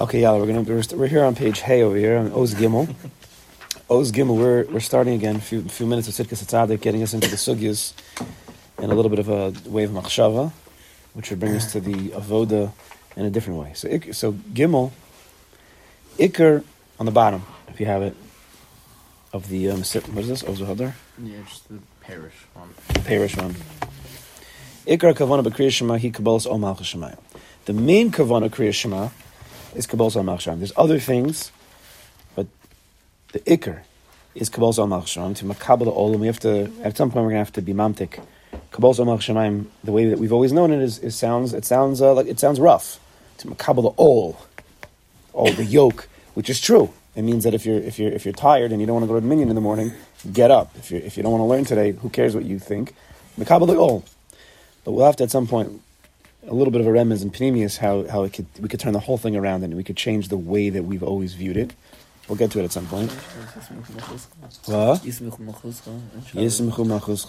Okay, yeah, we're gonna we're, we're here on page Hey over here on Oz Gimel. Oz Gimel, we're we're starting again. A few few minutes of Sitka Tzadik, getting us into the sugyas and a little bit of a wave of machshava, which would bring us to the avoda in a different way. So ik- so Gimel, Iker on the bottom, if you have it, of the um, sit- what is this? Oz Hadar, Yeah, just the parish one. Parish one. Iker kavana b'kriyas shema he kabbalas ol malchus. The main kavana kriyas shema is kabbalas ol malchus. There's other things, but the ikar is kabbalas ol malchus shemayim. To makabel the olam, we have to at some point we're gonna have to be mamtik. Kabbalas ol malchus the way that we've always known it is, is sounds it sounds uh, like it sounds rough. To makabel the ol, ol the yoke, which is true. It means that if you're if you're if you're tired and you don't want to go to Dominion in the morning, get up. If you if you don't want to learn today, who cares what you think? Makabel the ol. But we'll have to at some point a little bit of a remez in Panemius how, how it could we could turn the whole thing around and we could change the way that we've always viewed it. We'll get to it at some point. What? Yismich Malchuscha.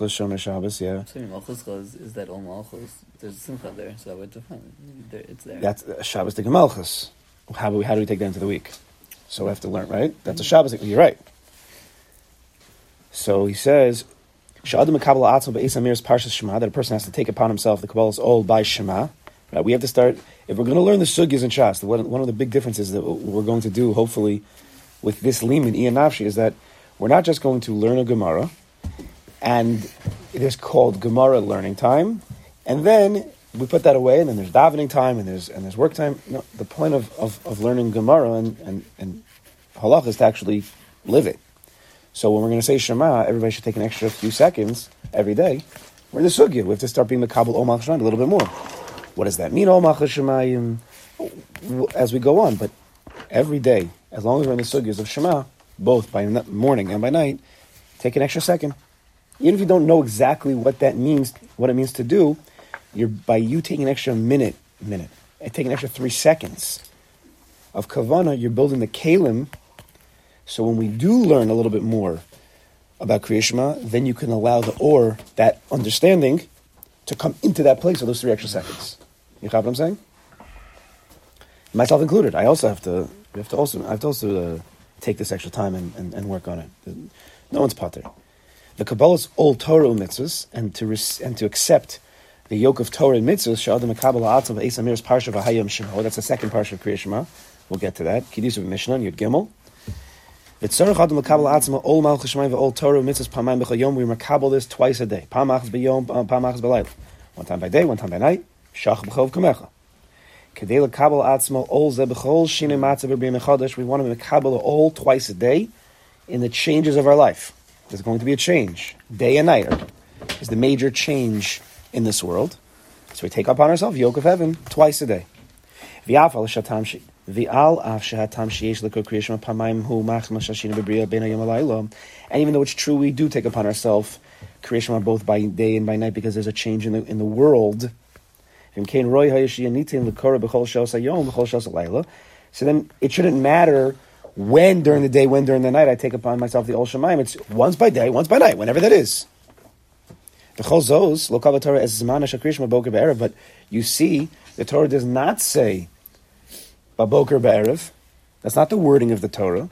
Shomer Shabbos, yeah. Sorry, Malchuscha is, is that all Malchus? There's a Simcha there, so I would define it. There, it's there. That's Shabbos de Gemalchus. How do we how do we take that into the week? So we have to learn, right? That's a mm-hmm. Shabbos. You're right. So he says, That a person has to take upon himself the kabbalah's all by Shema. Right? We have to start if we're going to learn the sugyas and shas. One of the big differences that we're going to do, hopefully, with this liman Ian Nafshi, is that we're not just going to learn a Gemara, and is called Gemara learning time, and then we put that away, and then there's davening time, and there's and there's work time. No, the point of, of, of learning Gemara and and, and halach is to actually live it. So when we're going to say Shema, everybody should take an extra few seconds every day. We're in the sugya. We have to start being the Kabul Omach Shemayim a little bit more. What does that mean, Omach Shemayim? As we go on, but every day, as long as we're in the sugyas of Shema, both by morning and by night, take an extra second. Even if you don't know exactly what that means, what it means to do, you're by you taking an extra minute, minute, and taking an extra three seconds of kavana, you're building the kalim. So when we do learn a little bit more about Kriya Shema, then you can allow the or that understanding to come into that place of those three extra seconds. You have what I'm saying? Myself included. I also have to. We have to also. I have to also uh, take this extra time and, and, and work on it. No one's potter. The Kabbalah's all Torah mitzvahs, and to res- and to accept the yoke of Torah and mitzvahs. Sha'adim Kabbalah Atzav Esamir's Parsha V'Hayam Shemo. That's the second parsha of Kriya Shema. We'll get to that. Kiddush of Mishnah Yud Gimel. V'tzarech Adam L'Kabel Atzma Ol Malchus Shemayim V'Ol Torah Mitzvahs Pamayim B'Chol Yom. We makabel this twice a day. Pamachs B'Yom, uh, Pamachs B'Layl. One time by day, one time by night. Shach B'Chov Kamecha. Kedei L'Kabel Atzma Ol Zeh B'Chol Shinei Matzah B'Brim Echodesh. We want to makabel all twice a day in the changes of our life. There's going to be a change. Day and night is the major change in this world. So we take upon ourselves yoke of heaven twice a day. V'af al And even though it's true, we do take upon ourselves shema both by day and by night because there's a change in the in the world. So then it shouldn't matter when during the day, when during the night I take upon myself the Ol Shemaim. It's once by day, once by night, whenever that is. But you see, the Torah does not say baboker be'erev. That's not the wording of the Torah.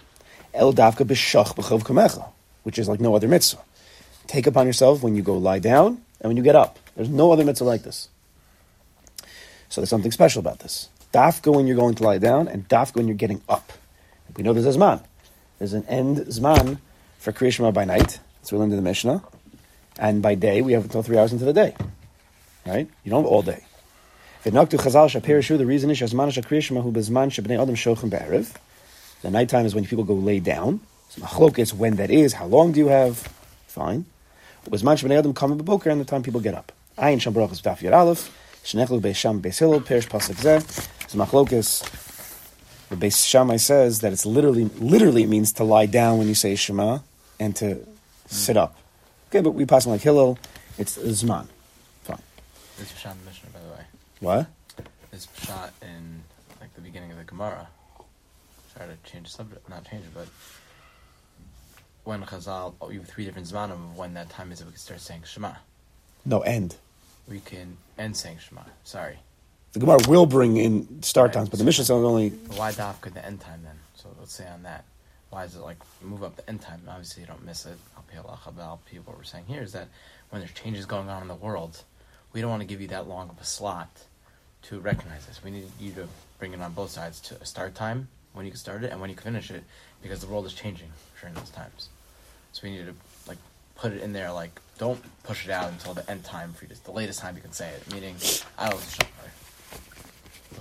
El davka b'shach b'chov kamecha, which is like no other mitzvah. Take upon yourself when you go lie down and when you get up. There's no other mitzvah like this. So there's something special about this. Dafka when you're going to lie down, and dafka when you're getting up. We know there's a zman. There's an end zman for Kriya Shema by night. That's what we learned in the Mishnah. And by day, we have until three hours into the day. Right? You don't have all day. V'naktu chazal shaperishu, the reason is shazman shakriya shema hu bezman shebnei adam shochem be'erev. The nighttime is when people go lay down. So machlok is when that is. How long do you have? Fine. Bezman shebnei adam kam b'boker, and the time people get up. Ayin sham barach is daf yad aleph. Shnechlu be'sham beis hillel, perish pasuk zeh. So machlok is, the Beis Shammai says that it's literally, literally it means to lie down when you say Shema and to sit up. Okay, but we pass on like Hillel, it's Zman. Fine. In Mishnah. What? It's shot in like the beginning of the Gemara. Try to change the subject, not change it, but when Chazal, oh, you have three different zmanim of when that time is that we can start saying Shema. No, end. We can end saying Shema. Sorry. The Gemara will bring in start times, but the Mishnah is only Why dafka the end time then? So let's say on that, why is it like move up the end time? Obviously, you don't miss it. Al pi halacha, but al pi what we're saying here is that when there's changes going on in the world, we don't want to give you that long of a slot to recognize this. We need you to bring it on both sides to a start time when you can start it and when you can finish it because the world is changing during those times. So we need to like put it in there. Like don't push it out until the end time for you. To, the latest time you can say it. Meaning, I was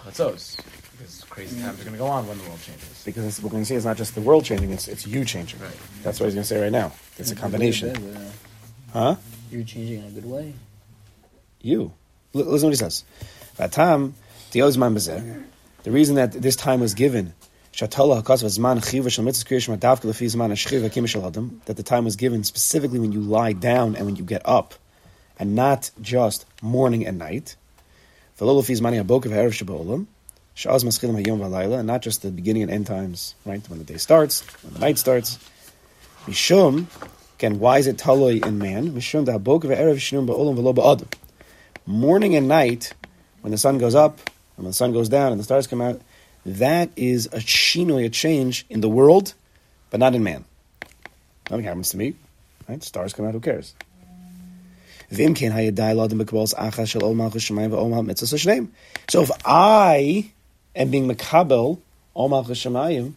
chatzos because crazy times are going to go on when the world changes. because it's, we're going to see it's not just the world changing; it's it's you changing. Right. That's what he's going to say right now. It's a In good way or combination, bad way, uh, huh? You're changing in a good way. You L- listen what he says. Vatam tiozman bezeh. The reason that this time was given. That the time was given specifically when you lie down and when you get up, and not just morning and night. And not just the beginning and end times, right? When the day starts, when the night starts. Mishum, again, why is it taloi in man? Mishum da ba'olam v'lo morning and night, when the sun goes up and when the sun goes down and the stars come out, that is a shinoi, a change in the world, but not in man. Nothing happens to me. Right? Stars come out, who cares? So if I am being makabel shemayim,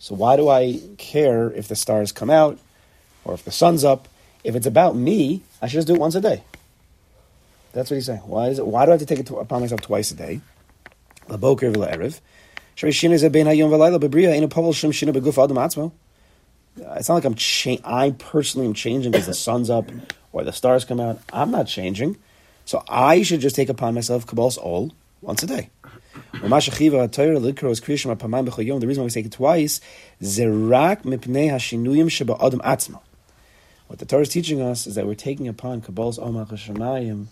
so why do I care if the stars come out or if the sun's up? If it's about me, I should just do it once a day. That's what he's saying. Why is it? Why do I have to take it to, upon myself twice a day? Atzmo. Uh, it's not like I'm cha- I personally am changing because the sun's up or the stars come out. I'm not changing. So I should just take upon myself kabbal's all once a day. The reason why we take it twice. What the Torah is teaching us is that we're taking upon kabbal's omach hashemayim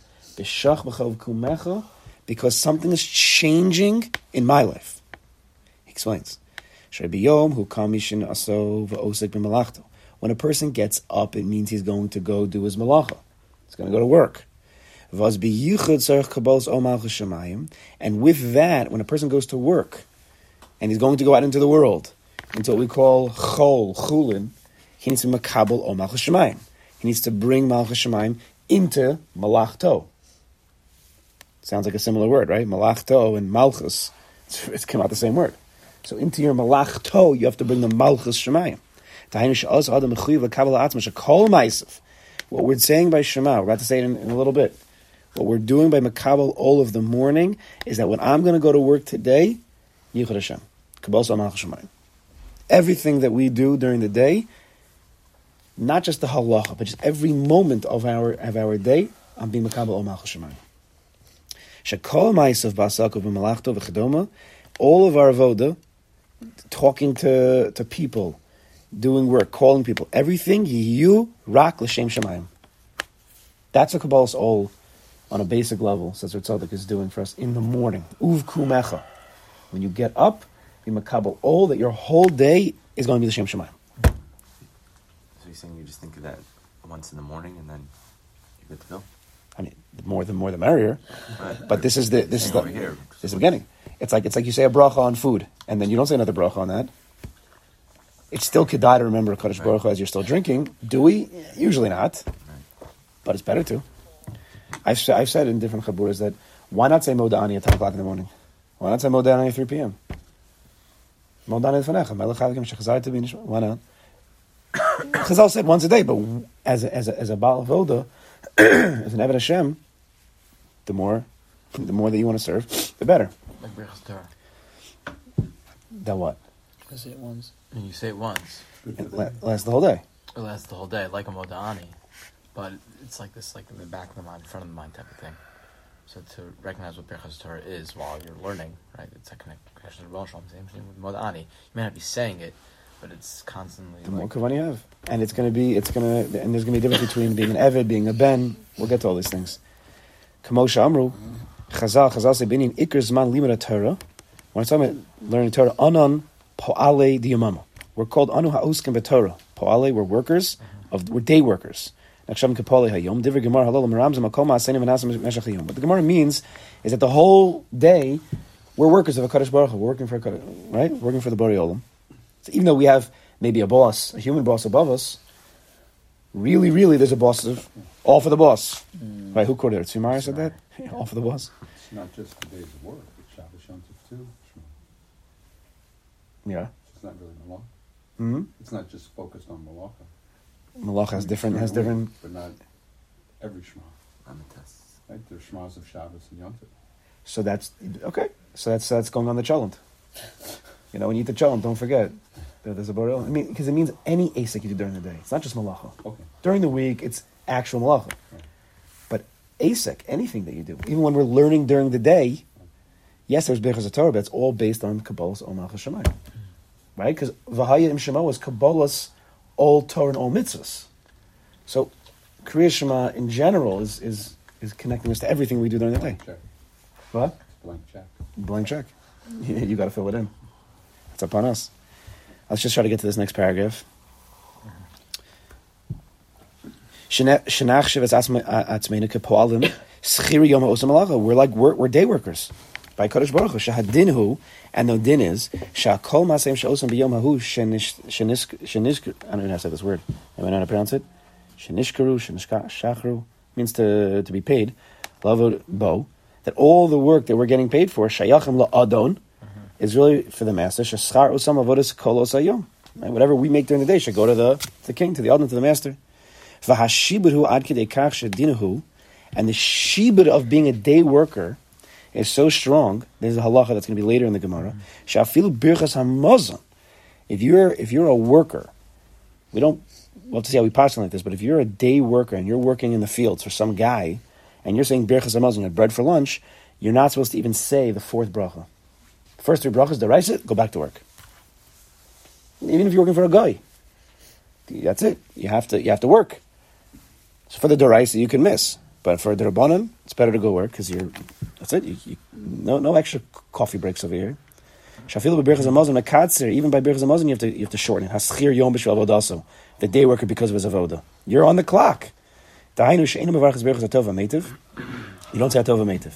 because something is changing in my life. He explains. When a person gets up, it means he's going to go do his malacha. He's going to go to work. And with that, when a person goes to work, and he's going to go out into the world, into what we call chol, chulin, he needs to makabel o malchus. He needs to bring malchus into malachto. Sounds like a similar word, right? Malachto and malchus, it's, it's out the same word. So into your malachto, you have to bring the malchus shemayim. What we're saying by Shema, we're about to say it in, in a little bit. What we're doing by makabel all of the morning is that when I'm going to go to work today, yichud Hashem, shemayim. Everything that we do during the day, not just the halacha, but just every moment of our of our day, I'm being makabel o malchus shemayim. Shekol ma'asav ba'asakov b'malachto v'chedoma, all of our avoda, talking to, to people, doing work, calling people, everything, yiyu rak l'shem shemayim. That's what Kabbalah's all on a basic level, says Ritzadik is doing for us in the morning. Uv kumecha. When you get up, be makabel all that your whole day is going to be the Shem Shemayim. So you're saying you just think of that once in the morning and then you're good to go? I mean, the more the more the merrier. Right. But this is the this is the, here. this is the beginning. It's like it's like you say a bracha on food, and then you don't say another bracha on that. It's still kedai to remember Kaddish Right. Baruch Hu as you're still drinking. Do we? Usually not, but it's better to. I've I've said in different chaburas that why not say Modani at ten o'clock in the morning? Why not say Modani at three p.m. Modani lefanecha, melech halakim shechazar to be. Why not? Chazal said once a day, but as a, as a, as a Baal Voda, as an Eved Hashem, the more the more that you want to serve, the better. Like Birchas Torah. Then what? I say it once. And you say it once. It la- lasts the whole day. It lasts the whole day, like a modani. But it's like this, like in the back of the mind, front of the mind type of thing. So to recognize what Birchas Torah is while you're learning, right? It's a connection to Rosh Hashanah. Same thing with modani. You may not be saying it, but it's constantly The more like, kavan you have, and it's going to be, it's going to, and there's going to be a difference between being an Eved, being a Ben. We'll get to all these things. Kamosha Amru, Chazal, Chazal say, "Binin ikr zman limud Torah." When it's talking about learning Torah, anon poale diyamama. We're called anu ha'uskim b'Torah. Poale, we're workers of, we're day workers. Akshem kapoli hayom. Divrei Gemara halol meramzim akol ma'asenim v'nasim meshach hayom. What the Gemara means is that the whole day we're workers of a Kaddish Baruch Hu. We're working for a Kaddish, right? Working for the Bari Olam. So even though we have maybe a boss, a human boss above us, really, really, there's a boss of all for the boss. Right? Who quoted it? Tzimari said that. all for the boss. It's not just the days of work, it's Shabbos Yom Tov too. Yeah. It's not really Malach. hmm It's not just focused on Malacha. Malach has different has different. But not every Shema. On. Right? There's Shmas of Shabbos and Yom Tov. So that's okay. So that's that's going on the cholent. You know, when you eat the cholent, don't forget that there's a boreal. I mean, because it means any asik you do during the day. It's not just malacha. Okay. During the week, it's actual malacha. Right. But asik, anything that you do, even when we're learning during the day, yes, there's bechas Torah, but it's all based on kabbalas ol malchus shemayim, right? Because v'haya im shema was kabbalas all Torah and all mitzvahs. So, Kriya Shema in general is is is connecting us to everything we do during the day. Blank Check. What? Blank check. blank check. You, got to fill it in. It's up on us. Let's just try to get to this next paragraph. Malacha. Uh, we're like we're, we're day workers by Kodesh Baruch Hu. Shahadinhu and the din is shakol masem she'osam b'yom hahu. I don't know how to say this word. Am I not to pronounce it? Shenishkaru shenishka shachru means to to be paid. Lavod bo that all the work that we're getting paid for, shayachim la'adon, is really for the master. Shashchar usam avodas kol osayom. Right? Whatever we make during the day should go to the, the king, to the adon, to the master. Ad kach shedinahu, and the shibud of being a day worker is so strong. There's a halacha that's going to be later in the Gemara. Shafilu birchas hamazon. If you're if you're a worker, we don't. We'll to see how we postulate this, but if you're a day worker and you're working in the fields for some guy, and you're saying birchas hamazon, you have bread for lunch, you're not supposed to even say the fourth bracha. First three brachas, derice it, go back to work. Even if you're working for a guy, that's it. You have to you have to work. So for the deraisa, you can miss, but for the rabbanon, it's better to go work because you're. That's it. You, you, no no extra coffee breaks over here. Shafilu b'birchas hamazon mekatzer. Even by birchas hamazon, you have to you have to shorten it. Haschir yom b'shul avodaso. The day worker because of his avoda. You're on the clock. You don't say atova metiv.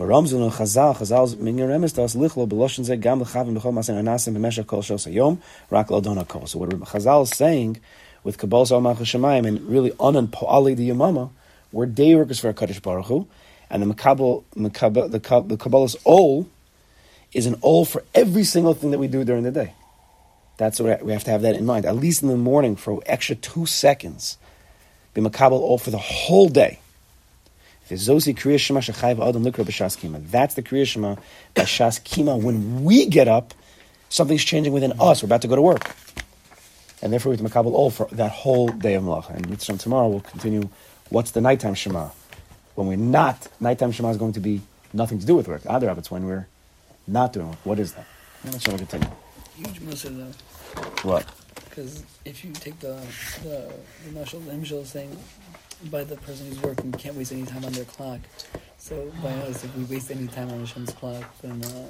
For Ramzun and Chazal, Chazal's lichlo b'loshen ze gam l'chavim b'chol masen anasim b'meshach kol shos hayom rak kol. So what Chazal is saying with Kabbalah Sal Malchus Shemayim and really Anan Po'ali the Yamama, we're day workers for HaKadosh Baruch Hu, and the Makabal, Makabal, the, the Kabbalah's Ol is an Ol for every single thing that we do during the day. That's what we have to have that in mind. At least in the morning for extra two seconds. Be Makabal Ol for the whole day. Zosi Kriya Shema Shechayv Adam Likra B'Shas Kima. That's the Kriya Shema Kima. When we get up, something's changing within us. We're about to go to work. And therefore we have to Makabal all for that whole day of Malacha. And Mitzvah tomorrow we'll continue what's the nighttime Shema. When we're not, nighttime Shema is going to be nothing to do with work. Other it's when we're not doing work. What is that? Let's try to continue. Huge musar though, What? because if you take the the the mashal, the himshal saying by the person who's working, you can't waste any time on their clock. So by us, if we waste any time on Hashem's clock, then uh,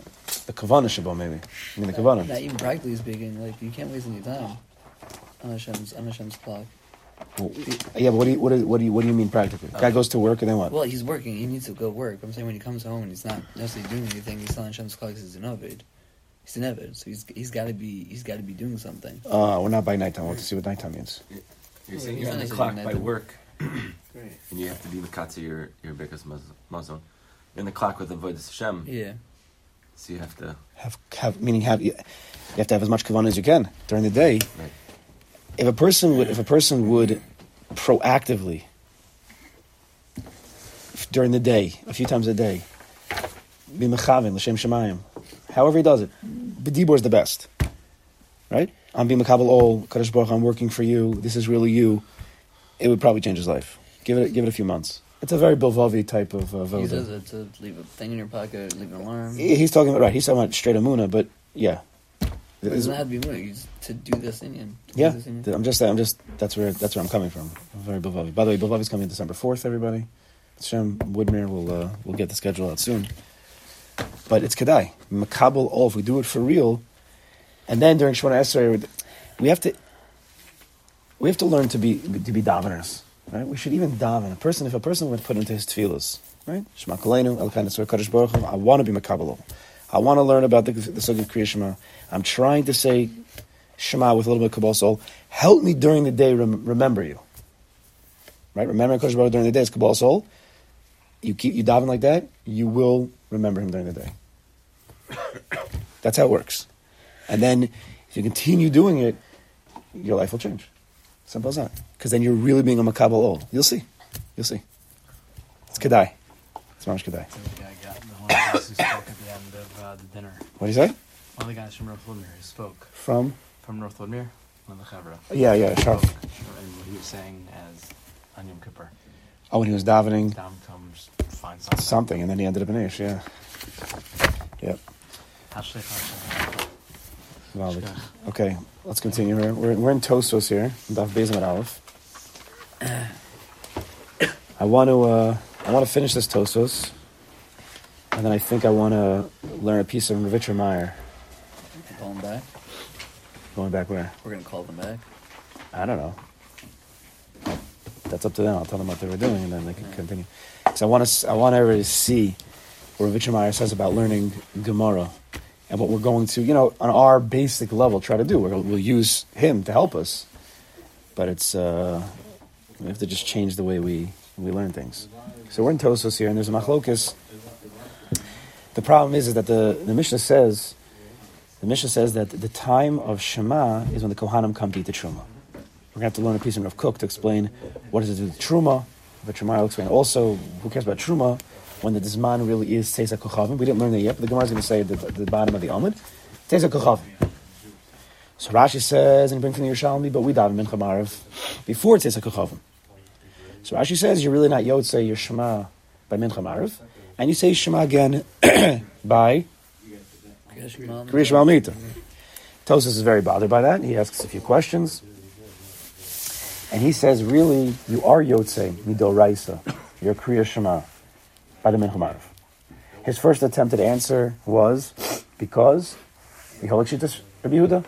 The Kavana Shabbat, maybe. I mean, the not, Kavana. not even practically speaking, like you can't waste any time on Hashem's on Hashem's clock. Well, yeah, but what do you what do, what do you what do you mean practically? Guy goes to work and then what? Well, he's working. He needs to go work. I'm saying when he comes home and he's not necessarily doing anything, he's telling Hashem's clock he's an ovid. He's an ovid, so he's he's got to be he's got to be doing something. Uh, we're not by nighttime. We'll have to see what nighttime means. You're saying He's you're on the clock by work, Great. and you have to be Makatzi your your biggest mazon. In the clock with Avodah Hashem, Yeah. so you have to. Have have meaning have you, you have to have as much Kavana as you can during the day. Right. If a person would if a person would proactively during the day, a few times a day, be mechavin l'shem shemayim, however he does it, b'dibur is the best, right? I'm being mekabel all Kadosh Baruch. Hu, I'm working for you. This is really you. It would probably change his life. Give it give it a few months. It's a very Bilvavi type of uh, He voda. does it to leave a thing in your pocket, leave an alarm. He- He's talking about right. He's talking about straight amuna, but yeah, It doesn't have to be moving. You just to do this Indian. Yeah. this Indian. I'm just I'm just that's where that's where I'm coming from. I'm very Bilvavi. By the way, Bilvavi's coming December fourth. Everybody, Shem Woodmere will uh, will get the schedule out soon. But it's kedai makabel all if we do it for real, and then during Shemona Esrei, we have to we have to learn to be to be daveners. Right? We should even daven. A person, if a person would put into his tefillas, right? Shema Yisrael Kadosh Baruch I want to be Makabalo. I want to learn about the, the Sukkot Kriya Shema. I'm trying to say Shema with a little bit of Kabbalah soul. Help me during the day rem- remember you. Right? Remember Kadosh Baruch during the day is Kabbalah soul. You keep you daven like that, you will remember him during the day. That's how it works. And then if you continue doing it, your life will change. Simple as that. Because then you're really being a makabel ol. You'll see. You'll see. It's kedai. It's mamish kedai. So the guy got the one the guys who spoke at the end of uh, the dinner. What do you say? One of the guys from North who spoke From? from North Woodmere, one of the chavra. Yeah, yeah. Spoke, and what he was saying as on Yom Kippur. Oh, when he was davening Down comes find something. something, and then he ended up in Ish, yeah. Yep. Okay, let's continue here. We're, we're in Tosos here, Daf Bezim Aleph. I want to uh, I want to finish this Tosos, and then I think I want to learn a piece of Ravitcher Meyer. Call them back. Going back where? We're gonna call them back. I don't know. That's up to them. I'll tell them what they were doing, and then they can continue. Because I want to, I want everybody to see what Ravitcher Meyer says about learning Gemara, and what we're going to, you know, on our basic level, try to do. We'll, we'll use him to help us, but it's uh, we have to just change the way we we learn things. So we're in Tosos here, and there's a machlokus. The problem is, is that the, the Mishnah says, the Mishnah says that the time of Shema is when the Kohanim come to eat the Truma. We're going to have to learn a piece of Rav Kook to explain what does it do with Truma. But Shema will explain also, who cares about Truma, when the Dizman really is Teza Kochavim. We didn't learn that yet, but the Gemara is going to say at the, the bottom of the Amud, Teza Kochavim. So Rashi says, and brings from the Yerushalmi, but we daven Mincha Marav before Teza Kochavim. So Rashi says, you're really not Yotze, you're Shema by Mincha Marav, and you say Shema again by Kriya Shema Mita. Tosis is very bothered by that. He asks a few questions. And he says, really, you are Yotze, Mido Raisa. You're Kriya Shema by the Mincha Marav. His first attempted answer was because he holds Shittas Rabbi Yehuda.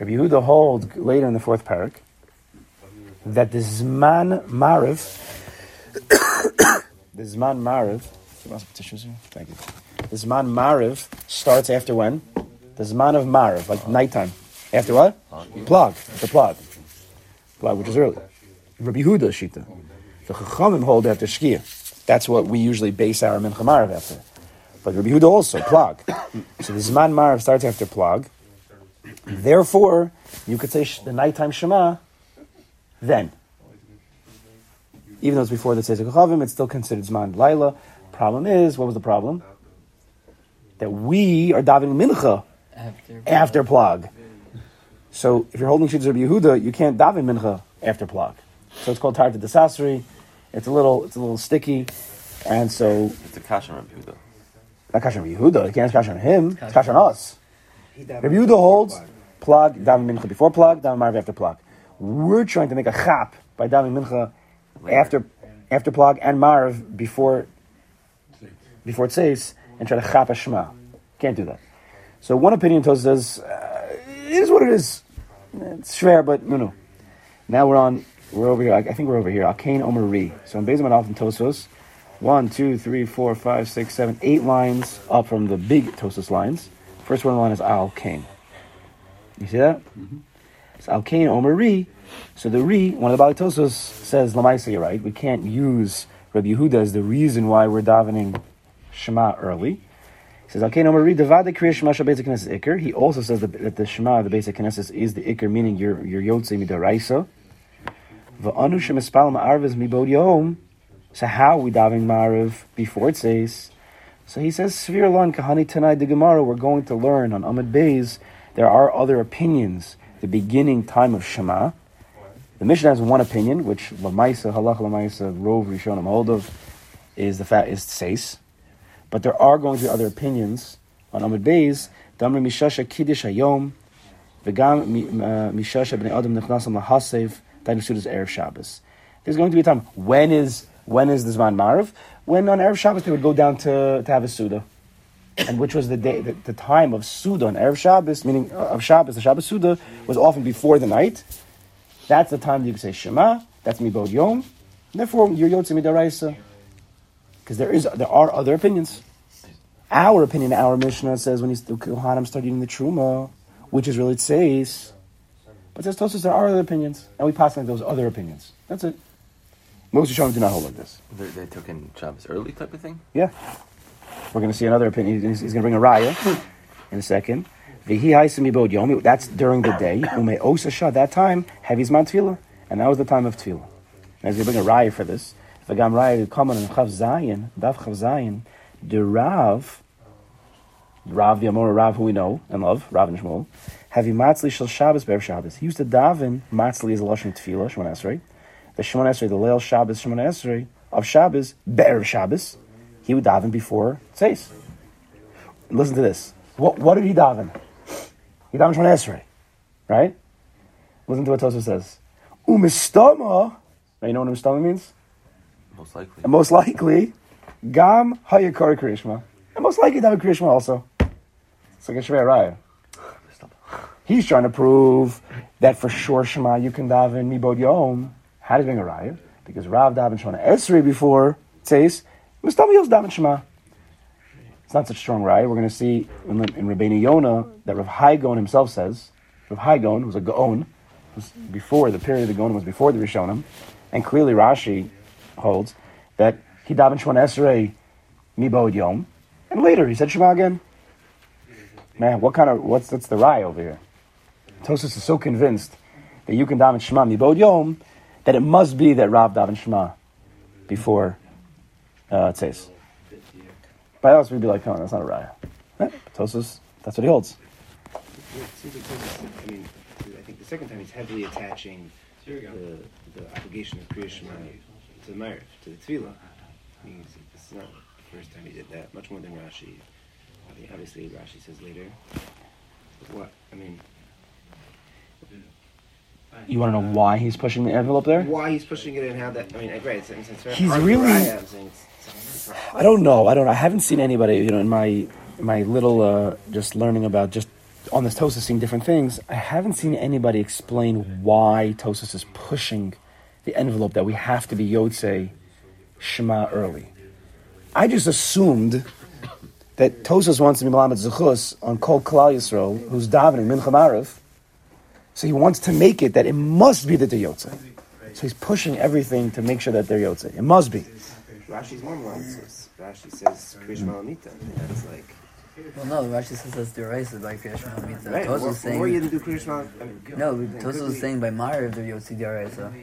Rabbi Yehuda hold later in the fourth parak that the Zman Mariv, the Zman Mariv, Thank you. The Zman Mariv starts after when? The Zman of Mariv, like nighttime. After what? Plug. The plug. Plug, which is early. Rabbi Huda Shita. The Chachamim hold after Shkia. That's what we usually base our Mincha Mariv after. But Rabbi Huda also, plug. So the Zman Mariv starts after plug. Therefore, you could say the nighttime Shema then. Even though it's before the Tzezek Chavim, it's still considered Zman Laila. Problem is, what was the problem? That we are davening mincha After. after plug. So if you're holding Shitz Rabbi Yehuda, you can't daven mincha after plug. So it's called Tarta Desasri. It's a little, it's a little sticky, and so It's a kasha Rabbi Yehuda. not kash on Rabbi Yehuda. It can't kash on him. It's kash on us. Rabbi Yehuda holds plug daven mincha before plug, daven marv after plug. We're trying to make a chap by daven mincha after after plug and marv before before it says and try to chap a shema. Can't do that. So one opinion Tosa says uh, it is what it is. It's fair, but no, no. Now we're on. We're over here. I, I think we're over here. Alkane Omer Ri. So in Bezim Alf and Tosos, one, two, three, four, five, six, seven, eight lines up from the big Tosos lines. First one line is Al Kane. You see that? Mm-hmm. It's Al Kane Omer Ri. So the Ri, one of the Bali Tosos says Lamaisa, you're right. We can't use Rabbi Yehuda as the reason why we're davening Shema early. He says, "Okay, no Ri Davada Kriya Shema Shal Basic Knesset Iker." He also says that, that the Shema, the basic Knesset, is the Iker, meaning your your Yotze Midaraisa. So how we davening Ma'arv before it says? So he says, Svir Lan Kahani Tanai de Gemara. We're going to learn on Ahmed Beis. There are other opinions. The beginning time of Shema. The Mishnah has one opinion, which Lamaisa Halach Lamaisa Rov Rishonim Holdov is the fact is Seis. But there are going to be other opinions on Amud Beis. Damri Mishasha Kiddush Hayom, V'gam mi- uh, Mishasha Bnei Adam Nechnasam Lahasev, Dainu Sudas Erev Shabbos. There's going to be a time, when is, when is the Zman Marav? When on Erev Shabbos they would go down to, to have a Suda. And which was the day, the, the time of Suda on Erev Shabbos, meaning uh, of Shabbos, the Shabbos Suda was often before the night. That's the time that you can say Shema, that's Mibod Yom, Therefore, you're Yotze Midaraisa. Because there is, there are other opinions. Our opinion, our Mishnah says when he's, the Kohanim start eating the Truma, which is really Tzeis. But says Tosus, there are other opinions. And we pass on those other opinions. That's it. Most Rishonim do not hold like this. They, they took in Shabbos early type of thing. Yeah. We're going to see another opinion. He's, he's going to bring a raya in a second. Vihi ha'isem yibod yomi. That's during the day. Ume osasha. That time, heavy zman tefillah. And that was the time of tefillah. And he's going to bring a raya for this. V'gam raya common in chav zayin, daf chav zayin, the Rav, Rav the Amor Rav who we know and love, Rav and Shmuel, have matzli shel Shabbos be'er Shabbos. He used to daven, matzli is a lashon tefillah, Shemon Esrei. The Shemon Esrei, the Leil Shabbos, Shemon Esrei, of Shabbos, be'er Shabbos, he would daven before Tzeis. Listen to this. What, what did he daven? He davened Shemon Esrei, right? Listen to what Tosa says. Umistama, now you know what umistama means? Most likely. And most likely, Gam Hayakari Krishma. And most likely David Krishma also. It's like a Shvei Raya. He's trying to prove that for sure Shema you can daven Mibod Yom. How a Raya? Because Rav daven Shema Esri before Tzeis. Mustami Yos daven Shema. It's not such strong Raya. We're going to see in, in Rabbeinu Yonah that Rav Hai Gaon himself says, Rav Hai Gaon was a Gaon, was before, the period of the Gaon was before the Rishonim, and clearly Rashi holds that he davened Shemon Esrei mibod yom, and later he said Shema again. Man, what kind of what's that's the rye over here? Tosus is so convinced that you can daven Shema mibod yom that it must be that Rav davened Shema before uh, Tzeis. By us, we'd be like, no, that's not a raya. Eh, Tosus, that's what he holds. It seems like Tosis, I mean, I think the second time he's heavily attaching the, the obligation of Kriya Shema to the Ma'ariv, to the Tefillah. I mean, it's- not the first time he did that, much more than Rashi. I mean, obviously, Rashi says later. But what? I mean, You want to know why he's pushing the envelope there? why he's pushing it and how that, I mean, right, it's, it's, it's He's really- Raya, I'm saying it's- it's- I don't know. I don't. I haven't seen anybody, you know, in my my little uh, just learning about just on this Tosis seeing different things. I haven't seen anybody explain why Tosis is pushing the envelope that we have to be Yotze Shema early. I just assumed that Tosis wants to be Malamed Zechus on Kol Klal Yisrael, who's davening Mincha Maariv. So he wants to make it that it must be the they're Yotze. So he's pushing everything to make sure that they're Yotze. It must be. Rashi's more Malamsus. Rashi says Kriya Shema mm-hmm. Lamita. I that's like, Well, no, Rashi says that's derisa by Kriya Shema Mita. right, Tosa more, is more you saying didn't do Kriya Shema. I mean, no. then Tosa could is saying by Ma'ariv they're Yotzi derisa. Um,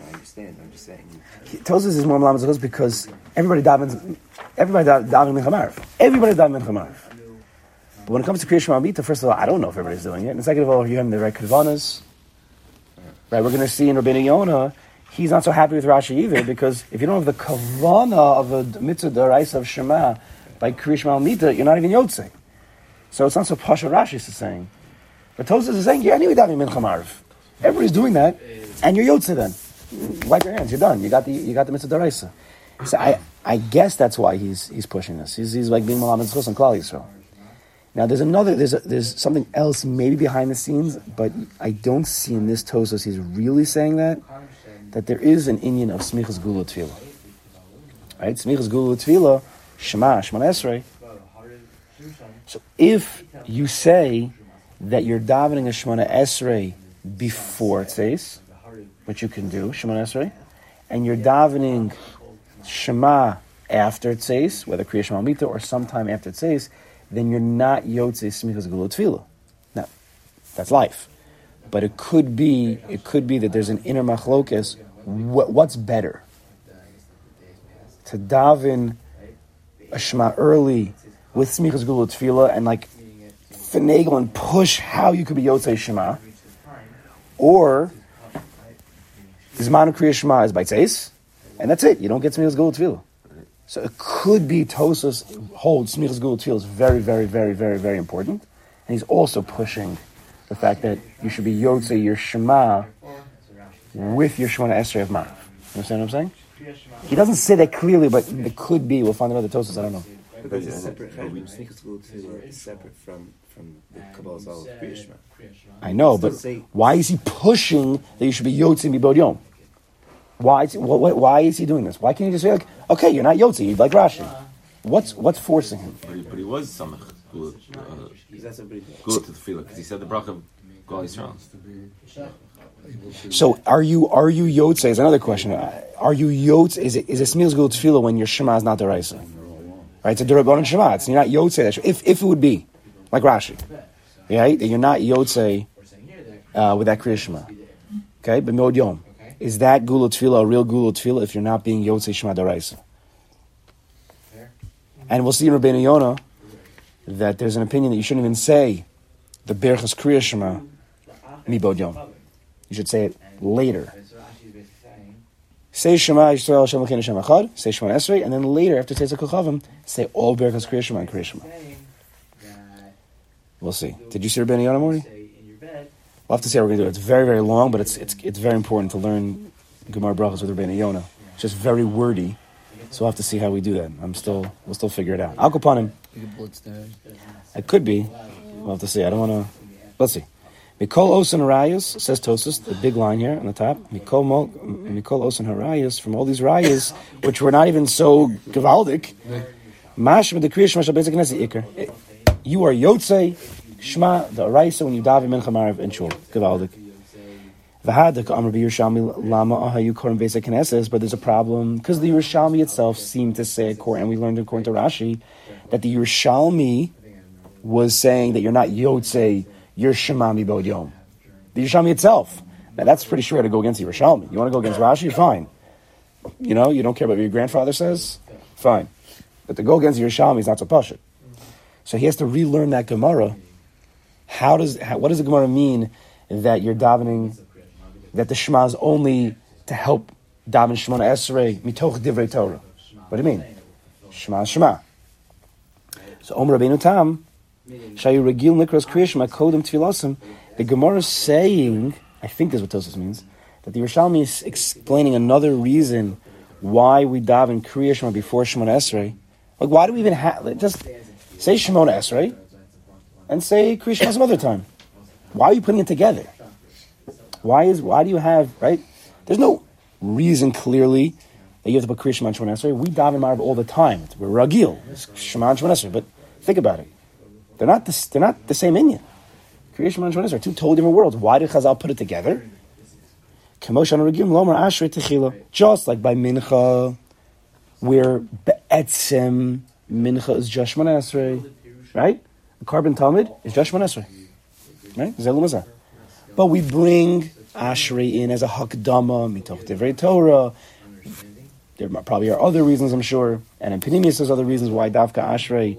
I understand, I'm just saying. Tosis is more Malamed Zechus because everybody davens, everybody da- davening Mincha Maariv. Everybody's davening Mincha Maariv. But when it comes to Kriya Shema Mita, first of all, I don't know if everybody's doing it. And second of all, you have the right Kavanas. Right, we're going to see in Rabbeinu Yonah, he's not so happy with Rashi either because if you don't have the Kavana of a mitzvah deraisa of Shema, like Kriya Shema Mita, you're not even Yotze. So it's not so Pasha Rashi is saying. But Tosis is saying, you're anyway davening Mincha Maariv. Everybody's doing that, and you're Yotze then. Wipe your hands, you're done. You got the, you got the mitzvah deraisa. So I, I guess that's why he's, he's pushing this. He's, he's like being Zechus and Klal Yisrael. Now there's another there's a, there's something else maybe behind the scenes, but I don't see in this Tosos he's really saying that that there is an Indian of Smichas Gula Tefillah. Right, Smichas Gula Tefillah, Shema, Shema Esrei. So if you say that you're davening a Shemona Esrei before Tzeis, which you can do, Shemona Esrei, and you're davening Shema after Tzeis, whether Kriya Shema Mita or sometime after Tzeis, then you're not Yotze Smichas Gula Tefillah. Now, that's life. But it could be, it could be that there's an inner machlokes. What, what's better? To daven a Shema early with Smichas Gula Tefillah and like finagle and push how you could be Yotze Shema, or Zman Kriya Shema is by Tzeis, and that's it. You don't get Smichas Gula Tefillah. So it could be Tosos holds Smichas Gula Tefillah is very, very, very, very, very important. And he's also pushing the fact that you should be Yotze your Shema with your Shemona Esrei of Ma'av. You understand what I'm saying? He doesn't say that clearly, but it could be. We'll find another Tosos, I don't know. Because it's separate from Snikas Gul Tefillah is separate from from the Kabbalah's all of Shema. I know, but why is he pushing that you should be Yotze Mibod Yom? Why? Is, why, why is he doing this? Why can't he just be like, okay, you're not Yotze, you're like Rashi? What's what's forcing him? But he, but he was samach gula, uh, He's not somebody. to the tefillah because he said the bracha of Gal Yisrael. So are you are you Yotze? Is another question. Uh, Are you Yotze? Is it is it Smilas Gul Tefillah when your Shema is not Deraisa? Right, it's a Derabon Shema. It's, you're not Yotze. If if it would be like Rashi, right, that you're not Yotze uh, with that Kriya Shema. Okay, but Mod Yom. Is that Gula Tefillah a real Gula Tefillah if you're not being Yotze Shema Deraisa? And we'll see in Rabbeinu Yonah that there's an opinion that you shouldn't even say the Berchas Kriya Shema Mibod Yom. You should say it later. Say Shema Yisrael Hashem Elokeinu Hashem Echad. Say Shema Esrei, and then later after Tetzah Kochavim, say all Berachas Kriya Shema and Kriya Shema. We'll see. Did you see Rabbeinu Yonah morning? We'll have to see how we're going to do it. It's very very long, but it's it's it's very important to learn Gemara Brachas with Rabbeinu Yonah. It's just very wordy, so we'll have to see how we do that. I'm still we'll still figure it out. I'll go upon him. You can blitz there. It could be. We'll have to see. I don't want to. Let's see. Mikol Osan Harayas, says Tosus, the big line here on the top. Mikol, Mo, Mikol Osan Harayas, from all these Rayas, which were not even so Gavaldic. Mash with the Kriya Shema Shabbat Knesset Iker. You are Yotze, Shema, the Araisa, when you daven Mincha Marav and Shul. Gavaldic. V'hadak Amr Yerushalmi Lama Ahayu Korim Basic Knesses, but there's a problem because the Yerushalmi itself seemed to say, and we learned according to Rashi, that the Yerushalmi was saying that you're not Yotze, you're Shemami Bod Yom. The Yerushalmi itself. Now that's pretty sure to go against the Yerushalmi. You want to go against Rashi? Fine. You know, you don't care about what your grandfather says? Fine. But to go against the Yerushalmi is not so pashut. So he has to relearn that Gemara. How does, how, what does the Gemara mean that you're davening, that the Shema is only to help daven Shemona Esrei mitoch divrei Torah? What do you mean? Shema Shema. So Omer Rabbeinu Tam, Shayu Regil Nikras Kriyashma Kodem Tfilasim, the Gemara is saying, I think this is what Tosus means, that the Yerushalmi is explaining another reason why we daven Kriyashma before Shemona Esrei. Like, why do we even have, just say Shemona Esrei and say Kriyashma some other time. Why are you putting it together? Why is, why do you have, right? There's no reason clearly that you have to put Kriyashma and Shemona Esrei. We daven Marv all the time. We're Ragil, it's Shema Esrei, but think about it. They're not the, they're not the same Indian. Kriya Shema and Shemona Esrei are two totally different worlds. Why did Chazal put it together? Just like by Mincha, where Be'etzem Mincha is Shemona Esrei, right? The carbon Talmud is just Shemona Esrei, right? Zelu Mazar. But we bring Ashrei in as a Hakdama, Mitoch Divrei Torah. There probably are other reasons, I'm sure. And in Panemius, there's other reasons why Davka Ashrei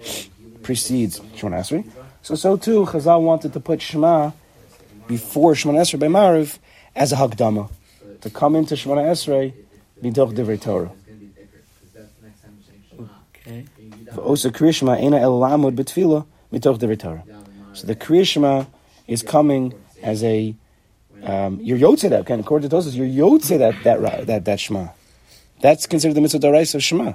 precedes Shemona Esrei. So, so too, Chazal wanted to put Shema before Shemona Esrei by Mariv as a Hakdama. To come into Shemona Esrei, Mitoch Divrei Torah. Okay. Mitoch Torah. So the Kriyashma is coming as a um, you're that kind according to Tosos, you're Yotze that that that that Shema. That's considered the mitzvah of Shema.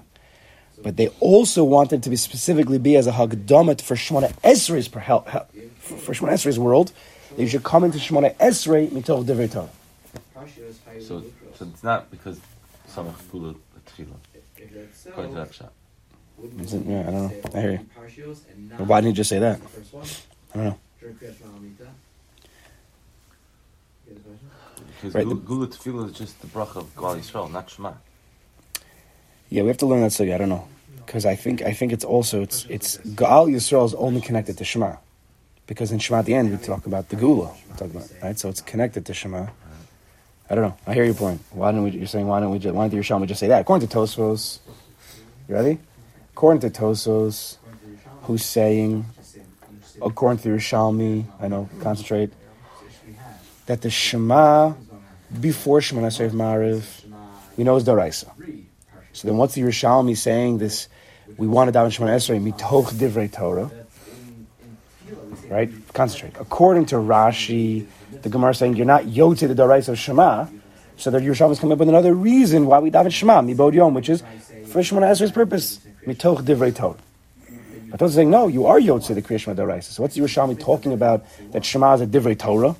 But they also wanted to be specifically be as a hagdamat for Shemona Esrei's for for Shemona Esrei's world. You should come into Shemona Esrei mitoch divrei Torah. So, so it's not because samach gula tefillah. According to shot. Is it- yeah, I don't know. I hear you. But why didn't you just say that? I don't know. Because Right, gula, the- tefillah is just the bracha of Gal Yisrael, not Shema. Yeah, we have to learn that sugi. I don't know because I think I think it's also it's it's Gaal Yisrael is only connected to Shema because in Shema at the end we talk about the Gula. Talk about right, so it's connected to Shema. I don't know. I hear your point. Why don't we? You're saying why don't we? Just, why don't the Yerushalmi just say that? According to Tosfos, you ready? According to Tosos, who's saying, according to Yerushalmi, I know. Concentrate. That the Shema before Shema Esrei Mariv, we know is Daraisa. So then, what's the Yerushalmi saying? This we want to daven Shemona Esrei mitoch divrei Torah, right? Concentrate. According to Rashi, the Gemara is saying you're not yotze the darais of Shema, so the Yerushalmi is coming up with another reason why we daven Shema mibod yom, which is for Shemona Esrei's purpose mitoch divrei Torah. But those are saying no, you are yotze the Kriya Shema darais. So what's Yerushalmi talking about that Shema is a divrei Torah?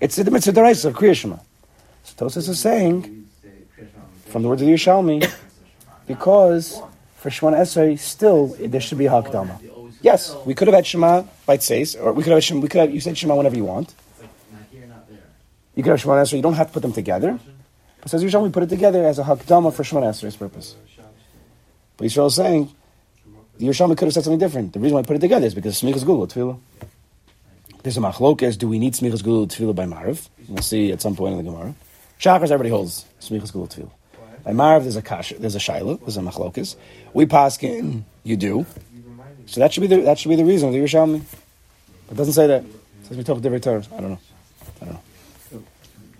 It's the mitzvah darais of Kriya Shema. So Tosis is saying from the words of Yerushalmi, because for Shemona Esrei, still there should be Hakdama. Yes, we could have had Shema by Tseis, or we could have, Shema- we could have, you said Shema whenever you want. You could have Shemona Esrei, you don't have to put them together. But says Yerushalmi, put it together as a Hakdama for Shemona Esrei's purpose. But Yisrael is saying, the Yerushalmi could have said something different. The reason why I put it together is because Smichas Gula, Tefillah. There's a machlokes. Do we need smichas gula tefillah by Marv? We'll see at some point in the Gemara. Shachars everybody holds smichas gula tefillah. By Marv, there's a kasha, there's a shaila, there's a machlokes. We paskin, you do. So that should be the that should be the reason of the Yerushalmi. It doesn't say that. It says we talk different terms. I don't know. I don't know.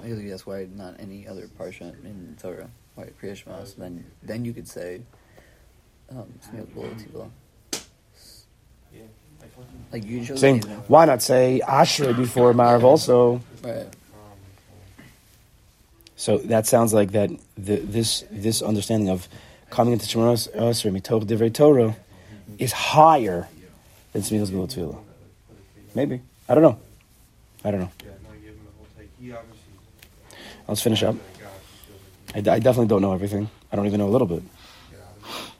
I guess that's why not any other parsha in Torah. Why Kriya Shema? So then, then you could say, um, Smichas Gula Tefillah. Like you chose Saying anything. why not say Ashrei before Marv also? Right. So that sounds like that. The, this this understanding of coming into Shemon Esrei mitoch divrei Torah is higher than Smichas Gula Tefillah. Maybe I don't know. I don't know. Let's finish up. I, I definitely don't know everything. I don't even know a little bit.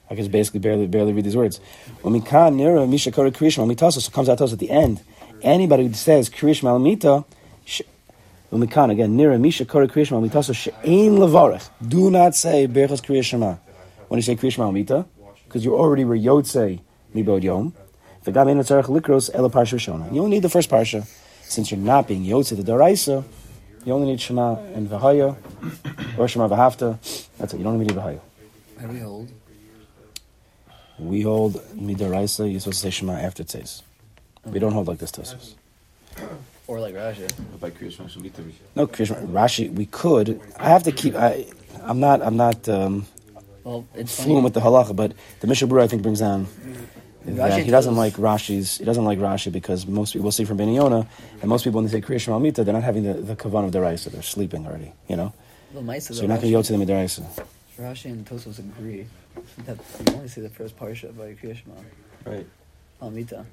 I can basically barely barely read these words. Nira misha kara kriyishma mitasos, so comes out to us at the end. Anybody who says when we can again nira misha kara kriyishma mitasos she'ain levarech. Do not say berachas kriyishma when you say kriyishma alamita, because you already were yotze mibod yom. You only need the first parsha, since you're not being yotze the daraisa. You only need shema and v'haya, or shema v'hafta. That's it. You don't need v'haya. How do we hold? We midaraisa. You're supposed to say Shema after tzeis. We don't hold like this Tosfos. Or like Rashi. By No, Krishma, Rashi. We could. I have to keep. I, I'm not. I'm not um, Well, it's fluent with the halacha, but the Mishnah Berurah I think brings down that he doesn't like Rashi's. He doesn't like Rashi because most people we'll see from Ben Yonah, and most people when they say Kriya Shema Mita, they're not having the, the kavan of deraisa. They're sleeping already. You know, the mice so you're not going to go to the midaraisa. Rashi and Tosfos agree that you only see the first parsha by Kriya Shema. Right. Almita.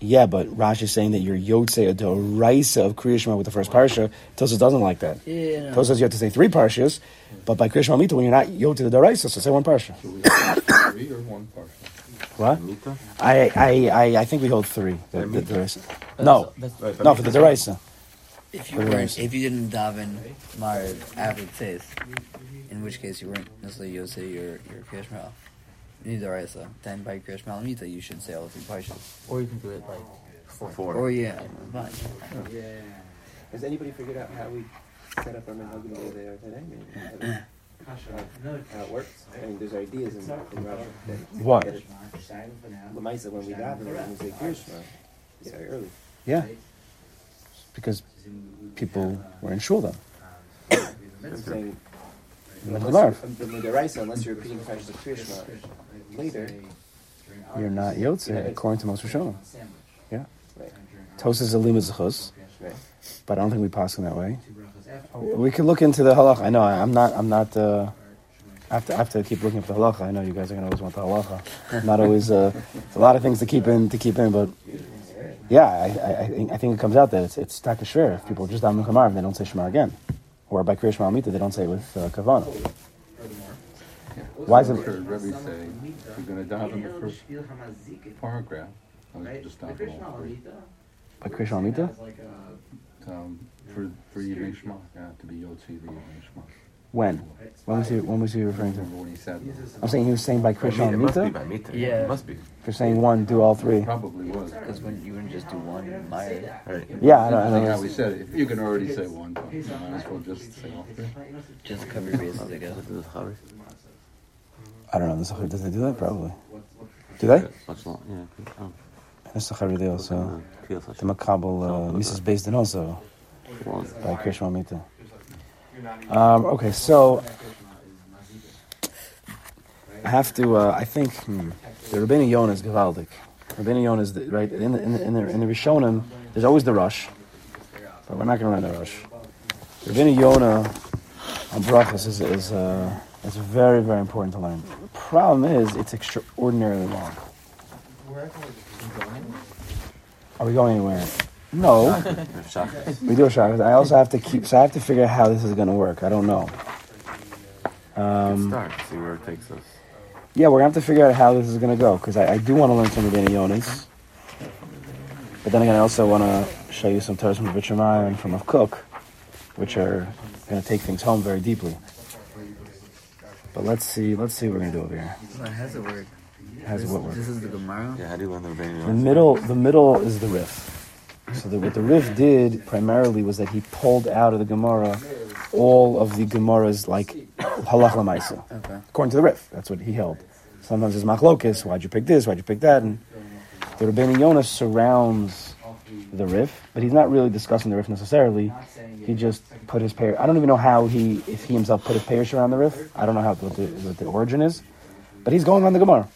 Yeah, but Rashi is saying that you're yotze a Doraisa of Kriya Shema with the first parsha. Tosfos doesn't like that. Yeah. no. Tosfos you have to say three parshas, but by Kriya Shema Mita when you're not yotze the Doraisa, so say one parsha. So we have three or one parsha? What? Shemitah? I, I, I, I think we hold three. The, the, deraisa. No, Right, no, for the Doraisa. If you For the weren't, rest. if you didn't daven Mariv after Tzith, in which case you weren't necessarily Yosei your your Kriya Shema. You need the Raisa. Then by Kriya Shema Almita, you should say all three parshas. Or you can do it like four. Four. Or yeah, But oh, yeah. Has anybody figured out how we set up our minhagim over there today? Maybe how, to- how it works? I mean, there's ideas in, in Rashi that What? that it- Lamaisa, when we daven, when we say Krishma, it's very early. Yeah, because people were in shul then. I'm saying, You're unless the Midaraisa, unless you're repeating Krishma of Krishma later, You're not yotze according to most Rishonim. Yeah. Right. Tos is a right? but I don't think we pass in that way. We could look into the halacha. I know I'm not. I'm not. Uh, I have to, I have to keep looking up the halacha. I know you guys are gonna always want the halacha. Not always. Uh, it's a lot of things to keep in. To keep in, but yeah, I, I, I think I think it comes out that it's it's takashver. If people just daven kamar, they don't say shema again, or by kriya shema Amita, they don't say it with uh, kavana. Why is it- heard Rebbe say, you're gonna daven the first paragraph, was just all. By kriya shema Amita? Um, for, for Yidei Shema, yeah, to be Yotzi the Yidei Shema. When? When was he? When was he referring to? Remember he said? I'm saying he was saying by kriya shema It must be by Mita. Yeah. It must be. If you're saying one, do all three. Probably was. Because when you wouldn't just do one Mariv. Right. Yeah, I know. I know. Yeah, we said, it. if you can already say one, then you might as well just say all three. Just cover your bases, I guess. I don't know. The Sachar- Does they do that? Probably. Do they? Much long. Yeah. Oh. The Sachar they also. Feels like The Makabal, uh, Mrs. Based in also by Krishma Mita. Um, okay, so I have to. Uh, I think hmm, the Rabbeinu Yonah is Gavaldik. Rabbeinu Yonah is the, right in the in the in the, in the Rishonim. There's always the rush, but we're not going to run the rush. Rabbeinu Yonah on brachas is is uh, is very very important to learn. The problem is it's extraordinarily long. Are we going anywhere? No. We do a shot. I also have to keep. So I have to figure out how this is going to work. I don't know. Um, start. See where it takes us. Yeah, we're gonna have to figure out how this is gonna go because I, I do want to learn some of Yonis. But then again, I also want to show you some Torahs from Vichemai and from a Kook, which are going to take things home very deeply. But let's see, let's see what we're going to do over here. Well, has it work? Has what work? This is the Gemara. Yeah, how do you learn the Rebbeinu? The middle, the middle is the Rif. So the, what the Rif did primarily was that he pulled out of the Gemara all of the Gemara's like halach lamaisa, Okay. according to the Rif. That's what he held. Sometimes it's machlokis. Why'd you pick this? Why'd you pick that? And the Rebbeinu Yonah surrounds the Rif, but he's not really discussing the Rif necessarily. He just put his pair. I don't even know how he, if he himself put his parish around the Rif. I don't know how what the, what the origin is, but he's going on the Gemara.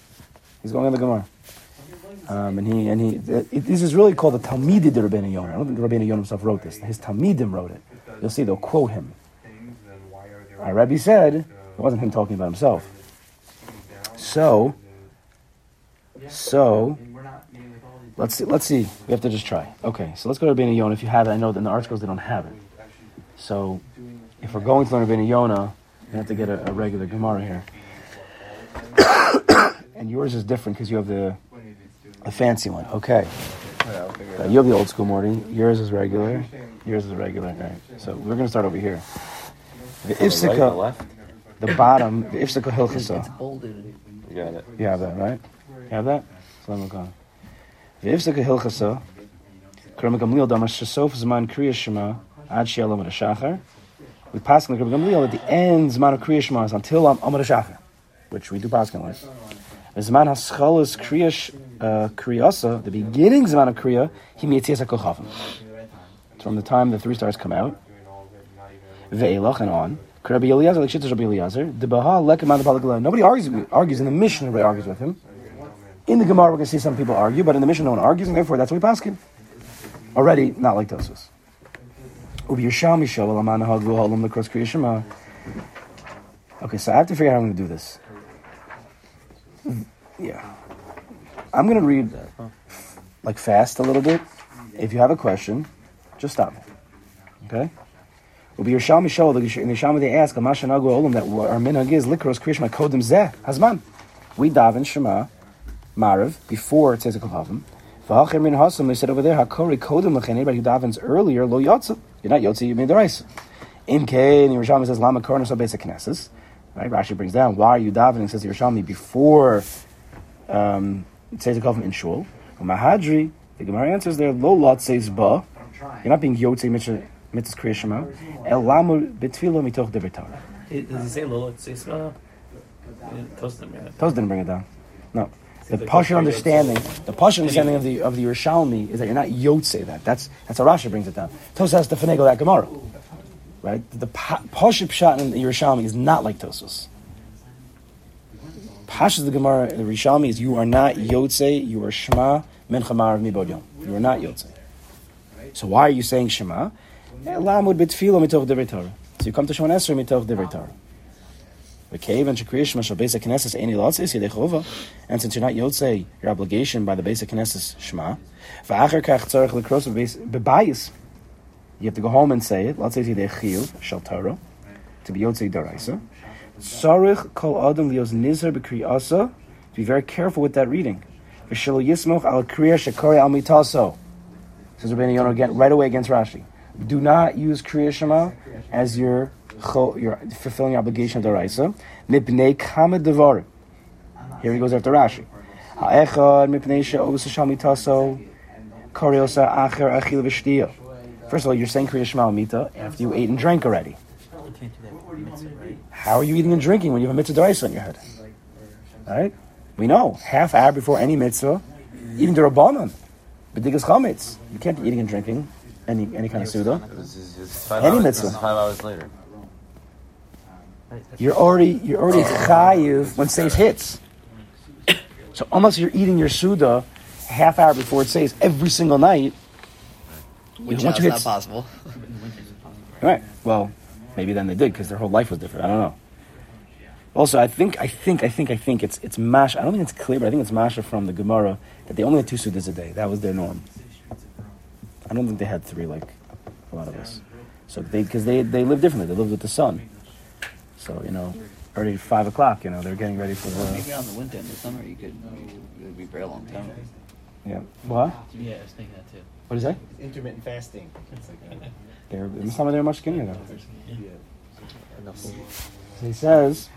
He's going on the Gemara. Um, and he and he. It, this is really called the Talmidei Rabbeinu Yonah. I don't think Rabbeinu Yonah himself wrote this. His Talmidim wrote it. You'll see they'll quote him. Our Rebbe said it wasn't him talking about himself. So, so let's see. Let's see. We have to just try. Okay, so let's go to Rabbeinu Yonah. If you have it, I know that in the articles they don't have it. So, if we're going to learn Rabbeinu Yonah, we have to get a, a regular Gemara here. and yours is different because you have the the fancy one. Okay. Uh, you have the old school Morty. Yours is regular. Yours is regular. All right. So we're going to start over here. The On the right, the Ifsika, left. the bottom, the Ifsika uh, It's, Hilchasa. it's bolded. You got it. You have that, right? You have that? So let me go. The Ifsika Hilchasa. Uh, Kerem Gamliel Damash Shasof Zman Kriya Shema Ad Shialam Ad Shachar. We pass on the Kerem Gamliel at the end Zman of Kriya Shema is until um, Am Amad Shachar, which we do pass on like. The Zman Haschalas Kriya Sh- uh, Kriyasa, the beginning Zman of Kriya, he meets Kochavim. It's from the time the three stars come out. Ve'elach and on. Rabbi Eliezer, like Rabbi Eliezer, the Baha Lekam Balagala. Nobody argues argues in the mission. Nobody argues with him. In the Gemara, we're going to see some people argue, but in the mission, no one argues, and therefore that's what we pass him. Already, not like Tosus. Okay, so I have to figure out how I'm going to do this. Yeah, I'm going to read like fast a little bit. If you have a question, just stop me. Okay. Will be Yerushalmi show in the Yerushalmi they ask Amasha Nagu Olam that our minhag is likros krishma kodim zeh hazman. We daven Shema Marav, before it says a kavavim. V'hachir min hasam they said over there hakori kodim lechen anybody who davens earlier lo Yotze. you're not Yotze, you made the rice. In K and Yerushalmi says lama korna so basic knesses. Right, Rashi brings down why are you davening says Yerushalmi before um, it says a kavavim in shul. Mahadri the Gemara answers there lo lot says ba. You're not being yotze mitzvah mitzvah kriya shema. El lamu betfilo mitoch Torah. Does he say Tzisma? Toast them, yeah. Toz didn't bring it down. No. The partial understanding, the partial understanding of the of the Yerushalmi is that you're not yotze that. That's that's how Rashi brings it down. Tosfos has to finagle that Gemara, right? The partial pshat in the Yerushalmi is not like Tosfos. Pashas the Gemara, the Yerushalmi is you are not yotze, you are shema menchamar mibod yom. You are not yotze. So why are you saying shema? Eh, Lamud bitfilo mitoch Torah. So you come to Shemon Esrei mitoch dever Torah. Okay, and Shakriya Shema basic Knesses any lots is Yedechova, and since you're not Yotzei, your obligation by the basic Knesses Shema. V'acher kach tzarech lekros bebayis. You have to go home and say it. Say Yedech Chiyuv Shel Torah to be Yotzei Daraisa. Tzarech kol adam lios. Be very careful with that reading. V'shelo yismoch al kriya shekori al mitaso. Says Yonah again right away against Rashi. Do not use Kriya Shema as your you're fulfilling your obligation of the Raisa. Mipnei kama. Here he goes after Rashi. Ha'echad mipnei shamitaso kariosa acher achil. First of all, you're saying Kriya Shema Mita after you ate and drank already. You can't do that with mitzvah, right? How are you eating and drinking when you have a mitzvah deraisa on your head? Right? We know half hour before any mitzvah, even the rabbanon, b'digas chametz. You can't be eating and drinking any any kind of suda. This is, this is five Any mitzvah. Five hours later. You're already you're already chayiv when says hits. So unless you're eating your suda half hour before it says every single night, Which once is you not possible. right? Well, maybe then they did because their whole life was different. I don't know. Also, I think I think I think I think it's it's mash. I don't think it's clear, but I think it's masha from the Gemara that they only had two sudas a day. That was their norm. I don't think they had three like a lot of us. So they because they they live differently. They live with the sun. So you know, already five o'clock. You know, they're getting ready for the. Maybe on the winter and the summer you could, you could it would be very long time. Yeah. What? Yeah, I was thinking that too. What is that? Intermittent fasting. Uh, They're in summer. They're much skinnier though. So he says.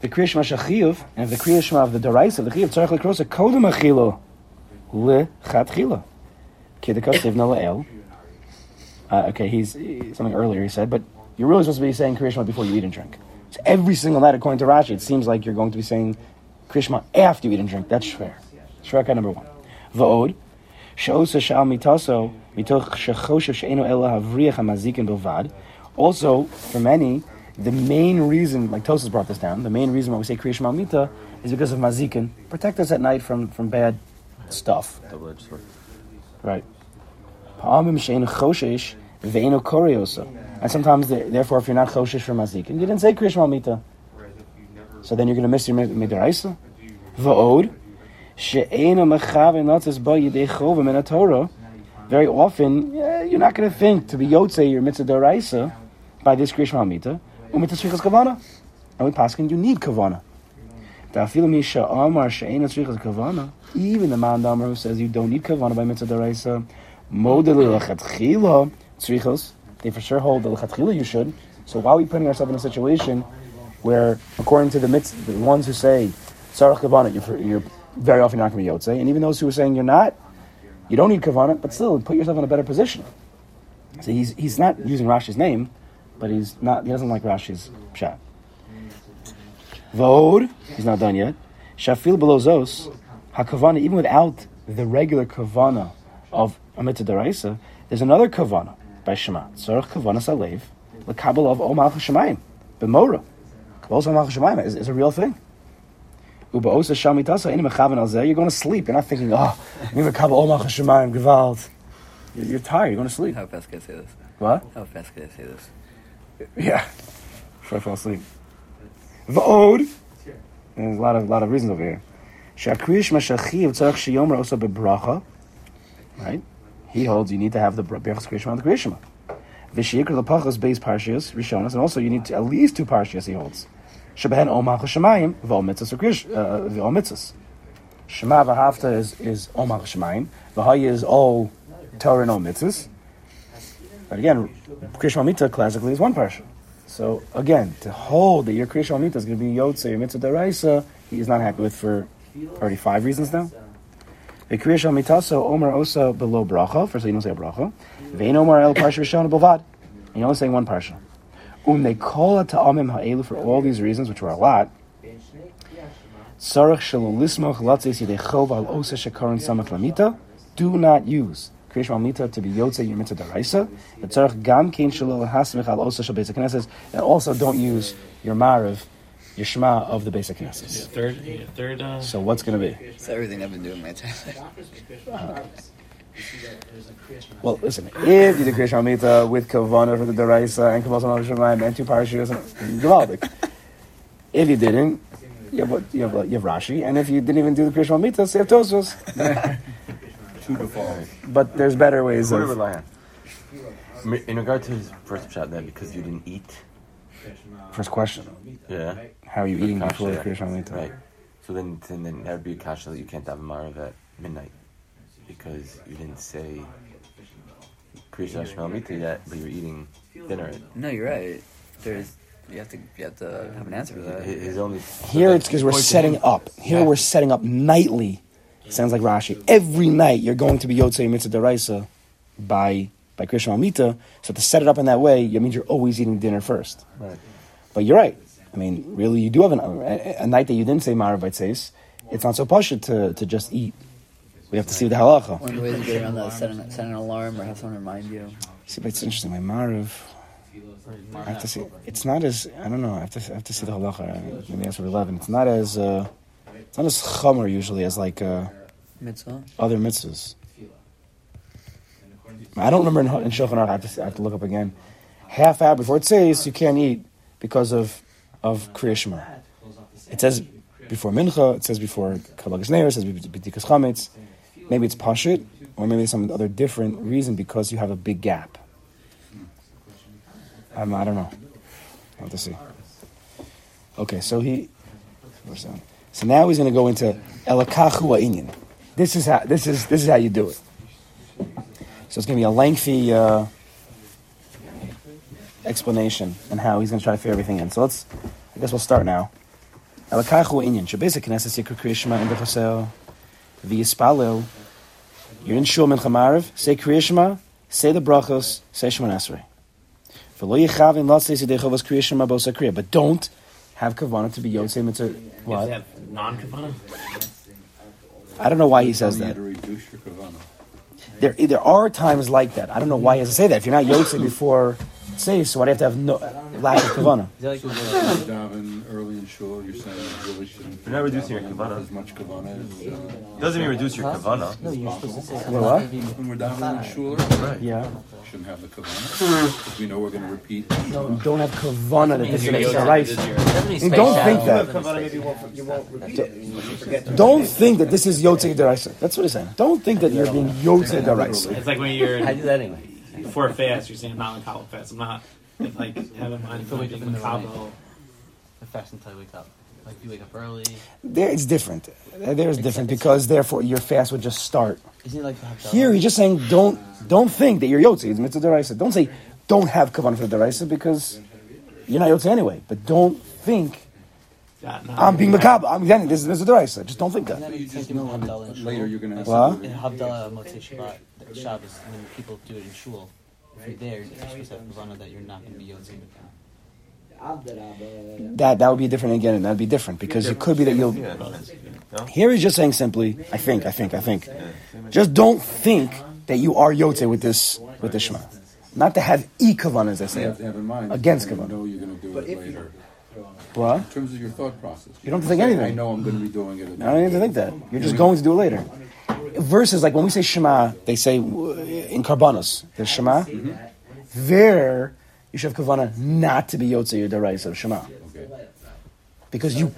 The Kriya Shema Shachiyuv, and the Kriya Shema of the Doraisa, the Chiyuv Tzarech Lekrosa Kodem Achilo Lechatchila. Kidikasev No La'el. Uh, okay, he's something earlier he said, but you're really supposed to be saying Kriya Shema before you eat and drink. So every single night, according to Rashi, it seems like you're going to be saying Kriya Shema after you eat and drink. That's fair. Shreka number one. Va'od. She'osa shal mitaso mitoch shechoshev she'enu ela havriach hamazikin bilvad. Also, for many, the main reason, like Tosis brought this down, the main reason why we say Kriya Shema Mita is because of mazikin. Protect us at night from, from bad stuff. Double-edged sword. Right. Ha'amim she'enu choshesh ve'enu koriosa. And sometimes, therefore, if you're not choshesh for mazikin, you didn't say Kriya Shema Mita. So then you're going to miss your mid- midiraisa. Va'od. Very often, yeah, you're not going to think to be yotze your mitzvah doraisa by this Kriya Hamita, Mita. Umitzvah shrichas kavana. And we paskin, you need kavana. Even the man Damar who says you don't need kavana by mitzvah tzrichos. They for sure hold the lechatchila you should. So why are we putting ourselves in a situation where, according to the mitzvah, the ones who say tzarach kavana, you're, you're very often you're not going to be yotze, and even those who are saying you're not, you don't need kavana, but still put yourself in a better position. So he's he's not using Rashi's name, but he's not he doesn't like Rashi's pshat. Vod, he's not done yet. Shafil below zos, hakavana, even without the regular kavana of a mitzvah deraisa, there's another kavana by Shema. Tzarech kavana salev, lekabel of omal shemayim, b'mora. Kabbalah omal shemayim is, is a real thing. Uba osa shamitasa, any mechavan al zeh, you're going to sleep. You're not thinking, oh, I'm going to kabel omal shemayim, gewalt. You're, you're tired, you're going to sleep. How fast can I say this? What? How fast can I say this? Yeah. Before I fall asleep. V'od. There's a lot of lot of reasons over here. Shakrish mashachiv tzarech shiyomer also bebracha. Right? He holds you need to have the berachas kriyishma on the kriyishma. V'shiyikr lepachas beis parshias rishonas, and also you need to, at least two parshias. He holds. Shebehen om malchus shemayim v'om mitzvahs kriyish uh. Shema v'hafta is is om malchus shemayim. Is all Torah and all mitzvahs. But again, Krishma Mita classically is one parsha. So again, to hold that your Krishma Mita is going to be Yotze, your Mitzvah Deraisa, he is not happy with for already five reasons now. The Krishma Mita, so Omer Osa below Bracha, first you don't say a Bracha. Vein Omer El Parsha Rishon Bovad. You're only saying one parsha. Um they call it to Amim Ha'elu for all these reasons, which were a lot. Sarach Shelo Lismoch Latzes Yidei Al Osa Shekaron Samach Lamita. Do not use Krishma Mita to be Yotze your Mitzvah Deraisa. The Tzarech Gam Kein Shelo Hasmich Al Osa Shal Basic Knesses. And also don't use your Marav, your Shema of the basic Knesses. Third, yeah, third. Uh, So what's going to be? It's everything I've been doing my entire life. Well, listen, if you did Krishma Mita with Kavana for the Deraisa and Kabbalah Samach Shemayim and two parashas, Gavaldik. If you didn't, you have, you, have, you have Rashi, and if you didn't even do the Krishma Mita, so you have Tosfos. Two to fall. But there's better ways Who to of. rely on? In- In regard to his first shot, that because you didn't eat, First question: yeah, How are you eating Kasha, before the yeah. Krishma right? So then, then, then that would be a kasha that you can't have a marav at midnight because you didn't say Krishna Shema Mita yet, but you're eating dinner. At, No, you're right. There's you have to you have to have an answer for that. his his only Here it's because we're setting up. Here Yeah. we're setting up nightly. Sounds like Rashi. Every night you're going to be Yotzei Mitzvah Deraisa by by Krishma Amita. So to set it up in that way, it means you're always eating dinner first. Right. But you're right. I mean, really, you do have an, a, a night that you didn't say Marav It's not so pasha to, to just eat. We have to see the halacha. One the to get around that is set an, set an alarm or have someone remind you. See, but it's interesting. My Marav, I have to see. It's not as I don't know. I have to I have to see the halacha. Maybe that's for eleven. It's not as uh, it's not as chomer usually as like uh, Mitzvah. other mitzvahs. I don't remember in, in Shulchan Aruch. I have, to, I have to look up again. Half hour before it says you can't eat because of of Kriya Shema. It says before Mincha. It says before Kabbalah Neir. It says before B'dikas Chametz. Maybe it's Pashit, or maybe some other different reason because you have a big gap. Um, I don't know. I'll have to see. Okay, so he. So now he's going to go into elakachu inyan. This is how this is this is how you do it. So it's going to be a lengthy uh, explanation and how he's going to try to fit everything in. So let's. I guess we'll start now. Elakachu inyan. Shabesa knesses yikra kriyishma in bechasel v'yispalel. You're in shul mincha mariv. Say kriyishma. Say the brachos. Say shemon esrei. V'lo yichavin lot say sidechovas kriyishma bosa kriya. But don't have kavanah to be yotzei mitzvah. You have What? non-kavana. I don't know why he says that. to reduce your kavanah. There, there are times like that. I don't know why he has to say that. If you're not yotzei before say, so why do you have to have no lack of kavanah? Is that like So you daven early in shul, you're saying you really shouldn't. You're not reducing your kavanah. As much kavanah as. Uh, Doesn't mean reduce your kavanah. No, you're supposed to say. What? when we're davening in shul, right? Yeah. Shouldn't have the kavanah. Because we know we're going to repeat. No, don't have kavanah that this You're is yotzei right. And don't think that. maybe you won't, you won't repeat it. You forget to Don't think that this is yotzei deraisa. That's what he's saying. Don't think that you're being yotzei deraisa. It's like when you're I do that anyway. Before a fast, you're saying I'm not Makabo fast. I'm not if, like have in mind if I'm wake being up the fast until I wake up. Like you wake up early. There, it's different. There is different because therefore your fast would just start. Isn't it like? Here he's just saying don't don't think that you're yotzei. It's mitzvah deraisa. Don't say don't have kavanah for the deraisa because you're not yotzei anyway. But don't think Yeah, no. I'm being makabel. I'm getting this is mitzvah deraisa. Just don't think Isn't that. that You just thing know with that later you're going to What? In Havdalah, Motzei Shabbat, Shabbos, when people do it in shul, if you're there, you're supposed to have kavanah that you're not going to be yotzei with them. That that would be different again. and That'd be different because it could be that you'll. Yeah, no? Here he's just saying simply, I think, I think, I think. Just don't think that you are yotzei with this with this shema. Not to have e kavanah, as I say. have in mind. Against you kavanah. know you're going to do But it if you- later. What? In terms of your thought process. You don't have to think say, anything. I know I'm going to be doing it. I don't even think that. You're just going to do it later. Versus like when we say Shema, they say uh, in Karbanos, the Shema. There, you should have kavanah not to be yotzei your deraisa of Shema, Okay. because you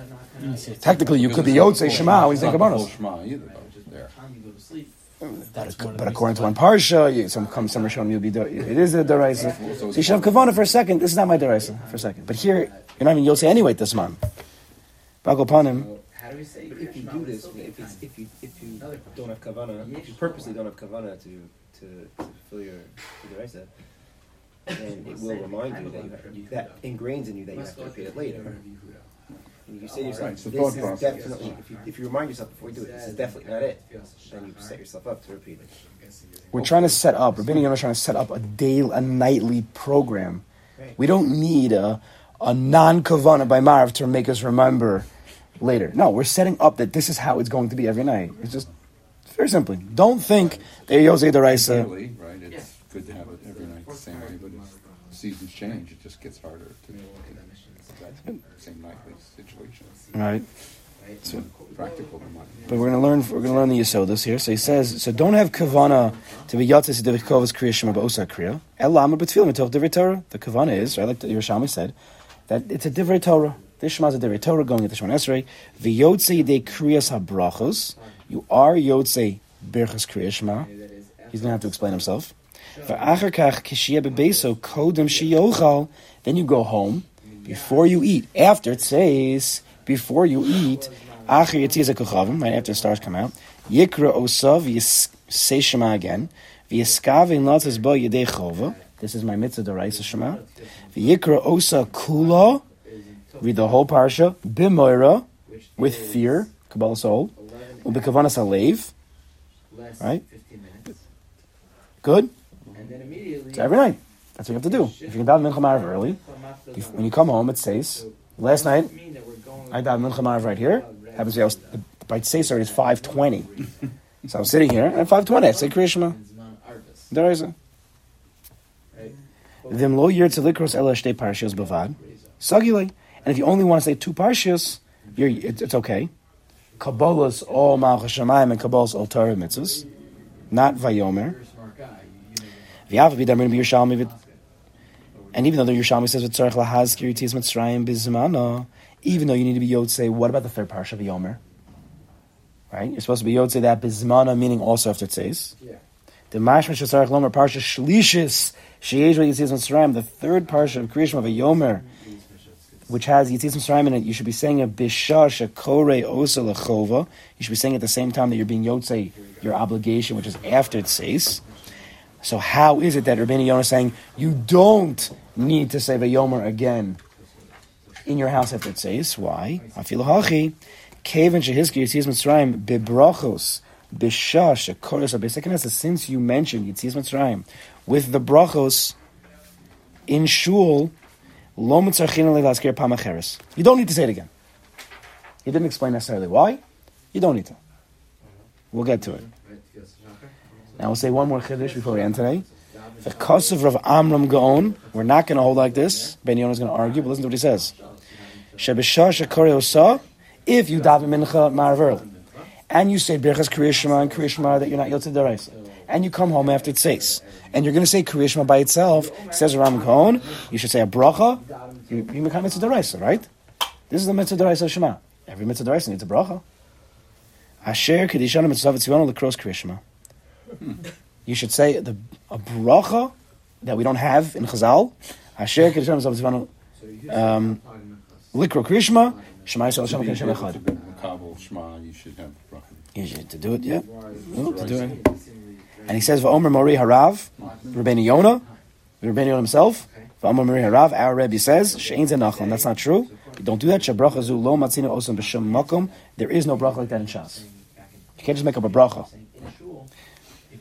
technically you could be yotzei Shema when you say It's not the whole Karbanos. Shema either, though. There. That's one But according to one parsha, you, some come some Rishonim you'll be do- it is a deraisa. So you should have kavanah for a second. This is not my deraisa for a second. But here you're not even yotzei anyway this month. Bago panim. But if you do this, if, it's, if you if you don't have kavana, if you purposely don't have kavana to to, to fulfill your your deraisa, then it will remind you that you have, you, that ingrains in you that you have to repeat it later. And if you say to yourself, Right, this is definitely, if you, if you remind yourself before you do it, this is definitely not it, then you set yourself up to repeat it. We're trying to set up. Rabbeinu Yonah is trying to set up a daily, a nightly program. We don't need a a non kavana by Marv to make us remember later. No, we're setting up that this is how it's going to be every night. It's just very simply. Don't think that Yosei Deraisa. Daily, right? It's good to have it every night the same way, but as seasons change, it just gets harder to, to that same nightly situation. Right. So practical, but we're gonna learn. We're gonna learn the Yisodas here. So he says. So don't have kavana to be yatzis devikovas kriya shema ba'osa kriya. Elama b'tfilim mitov divrei Torah. The kavana is right, like the Yerushalmi said, that it's a divrei Torah. This shema is a divrei Torah going into Shemon Esrei. V'yotzei de kriyas habrachos. You are yotzei berchas kriya shema. He's gonna have to explain himself. Then you go home before you eat. After it says before you eat. Right after the stars come out. Yikra osav say shema again. V'yiskav in latzes bo yedei chova. This is my mitzvah deraisa shema. V'yikra osa kula. Read the whole parsha. Bimoira with fear. Kabbalah soul. Ubekavanas alev. Right? Good? So every night. That's what you have to do. If you can daven mincha marav early, when you come home, it says, last night, I davened mincha marav right here. Happens to be, I was, by today's already is 520. so I'm sitting here, at 520, I say Kriya Shema. Deraisa. Vim lo yir tzelikros ela shtei parshiyos bavad. Sagile. And if you only want to say two parshiyos, you're, it's, it's okay. Kabbalah's all Malchus Shemayim and Kabbalah's all Torah mitzvahs. Not Vayomer. V'yav b'damrin b'Yerushalmi v't- And even though the Yerushalmi says v'tzarech lahazkir yitzias mitzrayim b'zmano, even though you need to be Yotzei, what about the third parsha, Vayomer? Right? You're supposed to be Yotzei that b'zmano, meaning also after says. The mashma shesarech lomer parsha shlishis sheyesh yitzias mitzrayim, the third parsha of Kriyishma yomer, which has Yitzis Mitzrayim in it, you should be saying a Bisha Shakore Osa Lechova. You should be saying at the same time that you're being Yotze, your obligation, which is after it says. So how is it that Rabbeinu Yonah is saying you don't need to say Vayomer again in your house after it says? Why? Afilu hachi, Kaven Shehizki Yitzis Mitzrayim Bibrachos Bisha Shakore Osa Since you mentioned Yitzis Mitzrayim with the brachos in shul, lo pamacheres. You don't need to say it again. He didn't explain necessarily why. You don't need to. We'll get to it. Now we'll say one more chiddush before we end today. The Kosev of Amram Gaon, we're not going to hold like this. Ben Yonah is going to argue, but listen to what he says. If you daven mincha marav and you say birchas kriyishma and kriyishma that you're not yotze deraisa, and you come home after it says, and you're going to say kriyishma by itself, says Ram Gaon, you should say a bracha, you, you become mitzvah deraisa, right? This is the mitzvah deraisa of Shema. Every mitzvah deraisa needs a bracha. Asher kedishana mitzvah tzivonu lekros kriyishma. You should say the a bracha that we don't have in Chazal. Asher kedishana mitzvah tzivonu um, likro kriyishma. Shema Yisrael Hashem Hashem Echad. Shema, you should have bracha. You should to do it, yeah. No, to do it. And he says, "Va'omer Mori Harav, Rabbeinu Yonah, Rabbeinu Yonah himself. Va'omer Mori Harav, our Rebbe says, Shein Zenachon. That's not true. You don't do that. Shabracha zu lo matzina osam b'shem makom. There is no bracha like that in Shas. You can't just make up a bracha.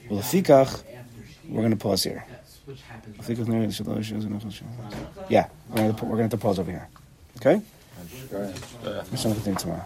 Well, lefikach, we're going to pause here. Yeah, we're going to, we're going to pause over here. Okay? Go ahead. We're going to continue tomorrow.